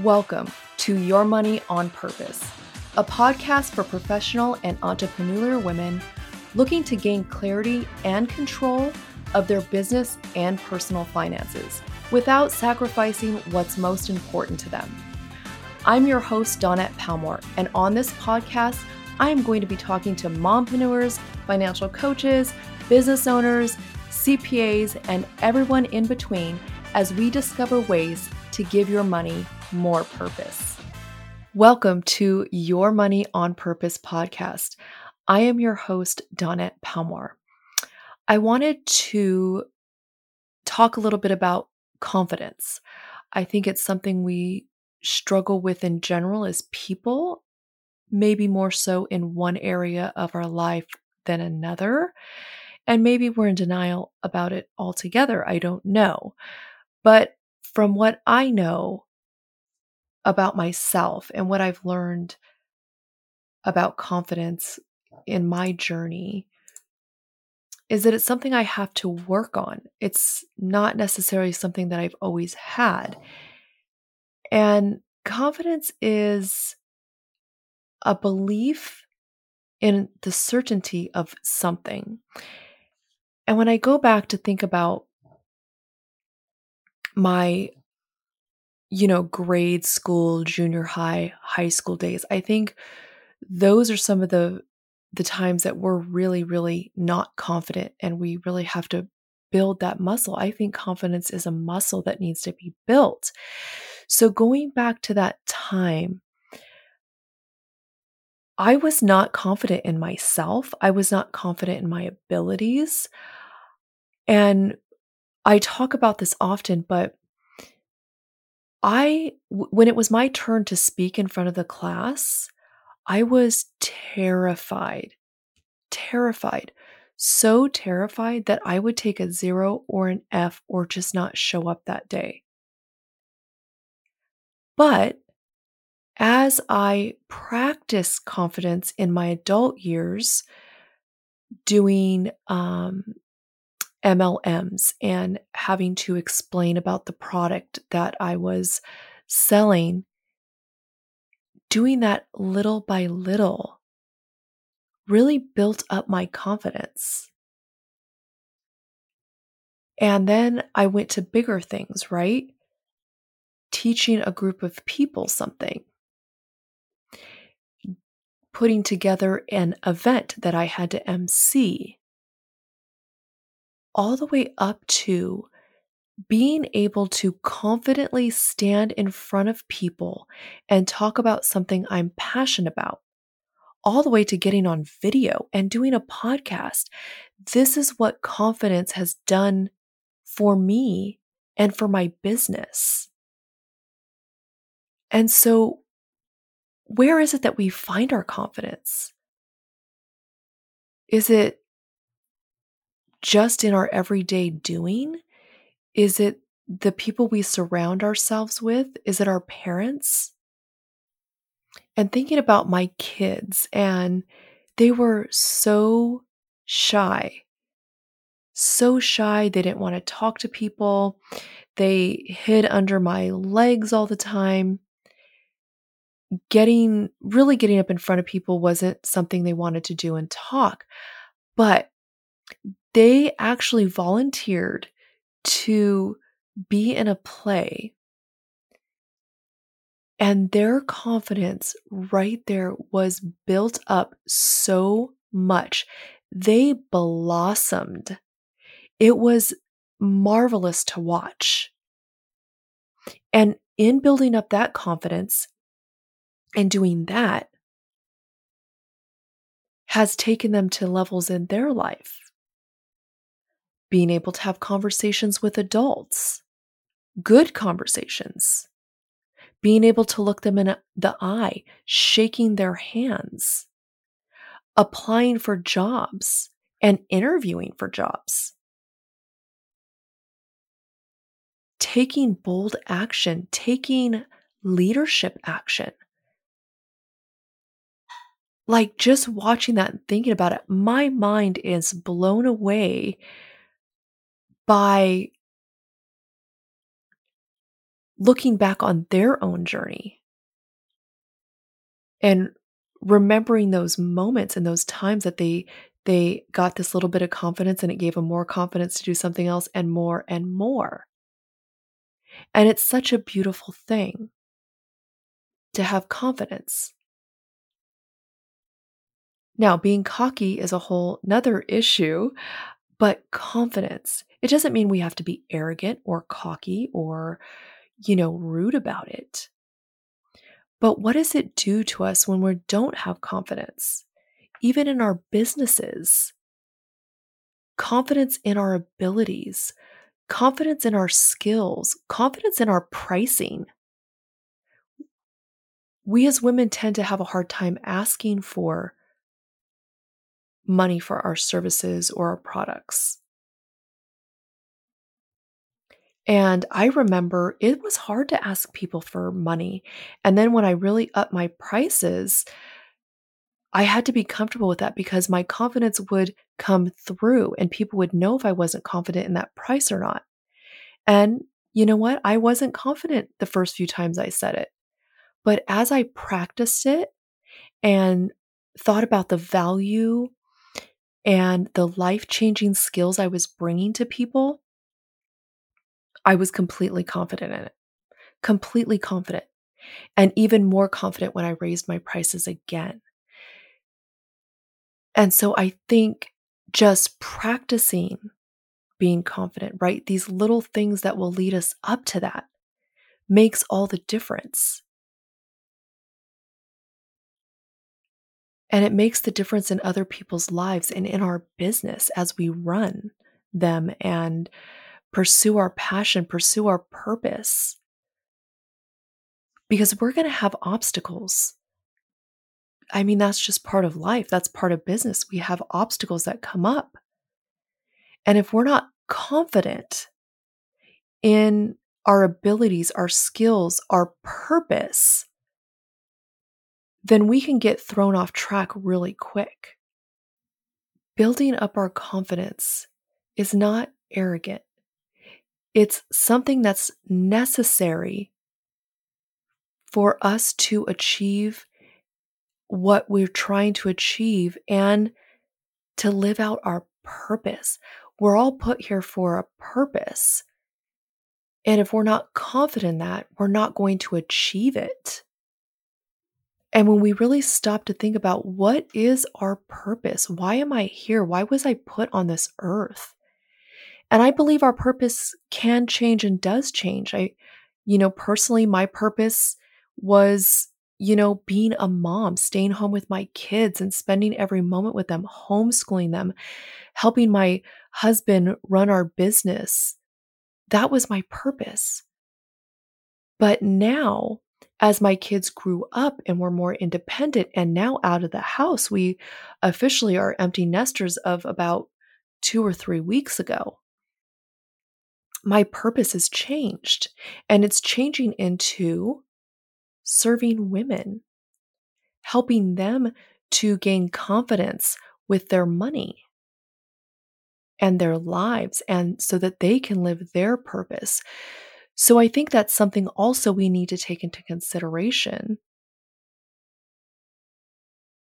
Welcome to Your Money on Purpose, a podcast for professional and entrepreneurial women looking to gain clarity and control of their business and personal finances without sacrificing what's most important to them. I'm your host, Dawnette Palmore, and on this podcast, I am going to be talking to mompreneurs, financial coaches, business owners, CPAs, and everyone in between as we discover ways to give your money more purpose. Welcome to Your Money on Purpose podcast. I am your host, Dawnette Palmore. I wanted to talk a little bit about confidence. I think it's something we struggle with in general as people, maybe more so in one area of our life than another. And maybe we're in denial about it altogether. I don't know. But from what I know, about myself and what I've learned about confidence in my journey is that it's something I have to work on. It's not necessarily something that I've always had. And confidence is a belief in the certainty of something. And when I go back to think about my you know, grade school, junior high, high school days. I think those are some of the the times that we're really really not confident and we really have to build that muscle. I think confidence is a muscle that needs to be built. So going back to that time I was not confident in myself. I was not confident in my abilities. And I talk about this often, but I, when it was my turn to speak in front of the class, I was terrified, terrified, so terrified that I would take a zero or an F or just not show up that day. But as I practice confidence in my adult years, doing um, MLMs and having to explain about the product that I was selling, doing that little by little really built up my confidence. And then I went to bigger things, right? Teaching a group of people something, putting together an event that I had to MC all the way up to being able to confidently stand in front of people and talk about something I'm passionate about, all the way to getting on video and doing a podcast. This is what confidence has done for me and for my business. And so, where is it that we find our confidence? Is it just in our everyday doing? Is it the people we surround ourselves with? Is it our parents? And thinking about my kids, and they were so shy, so shy. They didn't want to talk to people. They hid under my legs all the time. Getting really getting up in front of people wasn't something they wanted to do and talk. But they actually volunteered to be in a play. And their confidence right there was built up so much. They blossomed. It was marvelous to watch. And in building up that confidence and doing that, has taken them to levels in their life being able to have conversations with adults, good conversations, being able to look them in the eye, shaking their hands, applying for jobs and interviewing for jobs. Taking bold action, taking leadership action. Like just watching that and thinking about it, my mind is blown away by looking back on their own journey and remembering those moments and those times that they they got this little bit of confidence and it gave them more confidence to do something else and more and more. And it's such a beautiful thing to have confidence. Now, being cocky is a whole nother issue, but confidence, it doesn't mean we have to be arrogant or cocky or, you know, rude about it. But what does it do to us when we don't have confidence? Even in our businesses, confidence in our abilities, confidence in our skills, confidence in our pricing. We as women tend to have a hard time asking for money for our services or our products. And I remember it was hard to ask people for money. And then when I really upped my prices, I had to be comfortable with that because my confidence would come through and people would know if I wasn't confident in that price or not. And you know what? I wasn't confident the first few times I said it. But as I practiced it and thought about the value and the life changing skills I was bringing to people, I was completely confident in it. Completely confident. And even more confident when I raised my prices again. And so I think just practicing being confident, right? These little things that will lead us up to that makes all the difference. And it makes the difference in other people's lives and in our business as we run them and pursue our passion, pursue our purpose. Because we're going to have obstacles. I mean, that's just part of life. That's part of business. We have obstacles that come up. And if we're not confident in our abilities, our skills, our purpose, then we can get thrown off track really quick. Building up our confidence is not arrogant, it's something that's necessary for us to achieve what we're trying to achieve and to live out our purpose. We're all put here for a purpose. And if we're not confident in that, we're not going to achieve it. And when we really stop to think about what is our purpose? Why am I here? Why was I put on this earth? And I believe our purpose can change and does change. I, you know, personally, my purpose was, you know, being a mom, staying home with my kids and spending every moment with them, homeschooling them, helping my husband run our business. That was my purpose. But now as my kids grew up and were more independent and now out of the house, we officially are empty nesters of about two or three weeks ago. My purpose has changed and it's changing into serving women, helping them to gain confidence with their money and their lives, and so that they can live their purpose. So I think that's something also we need to take into consideration.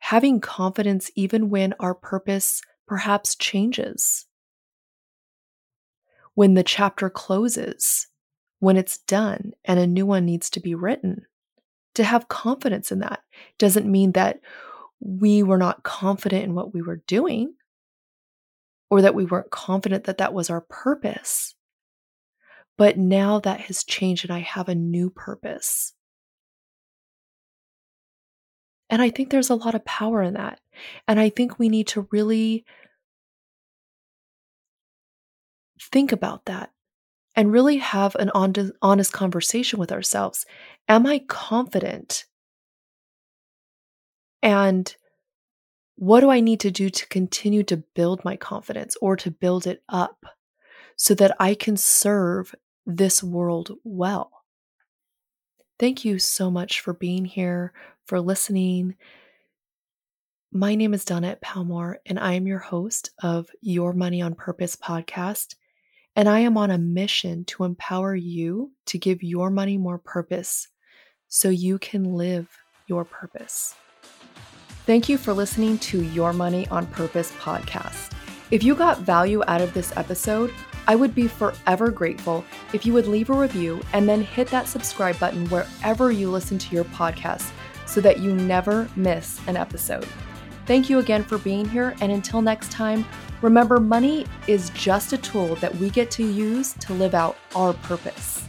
Having confidence even when our purpose perhaps changes, when the chapter closes, when it's done and a new one needs to be written. To have confidence in that doesn't mean that we were not confident in what we were doing or that we weren't confident that that was our purpose. But now that has changed and I have a new purpose. And I think there's a lot of power in that. And I think we need to really think about that and really have an honest conversation with ourselves. Am I confident? And what do I need to do to continue to build my confidence or to build it up so that I can serve this world well. Thank you so much for being here, for listening. My name is Dawnette Palmore, and I am your host of Your Money on Purpose podcast. And I am on a mission to empower you to give your money more purpose so you can live your purpose. Thank you for listening to Your Money on Purpose podcast. If you got value out of this episode, I would be forever grateful if you would leave a review and then hit that subscribe button wherever you listen to your podcast so that you never miss an episode. Thank you again for being here, and until next time, remember money is just a tool that we get to use to live out our purpose.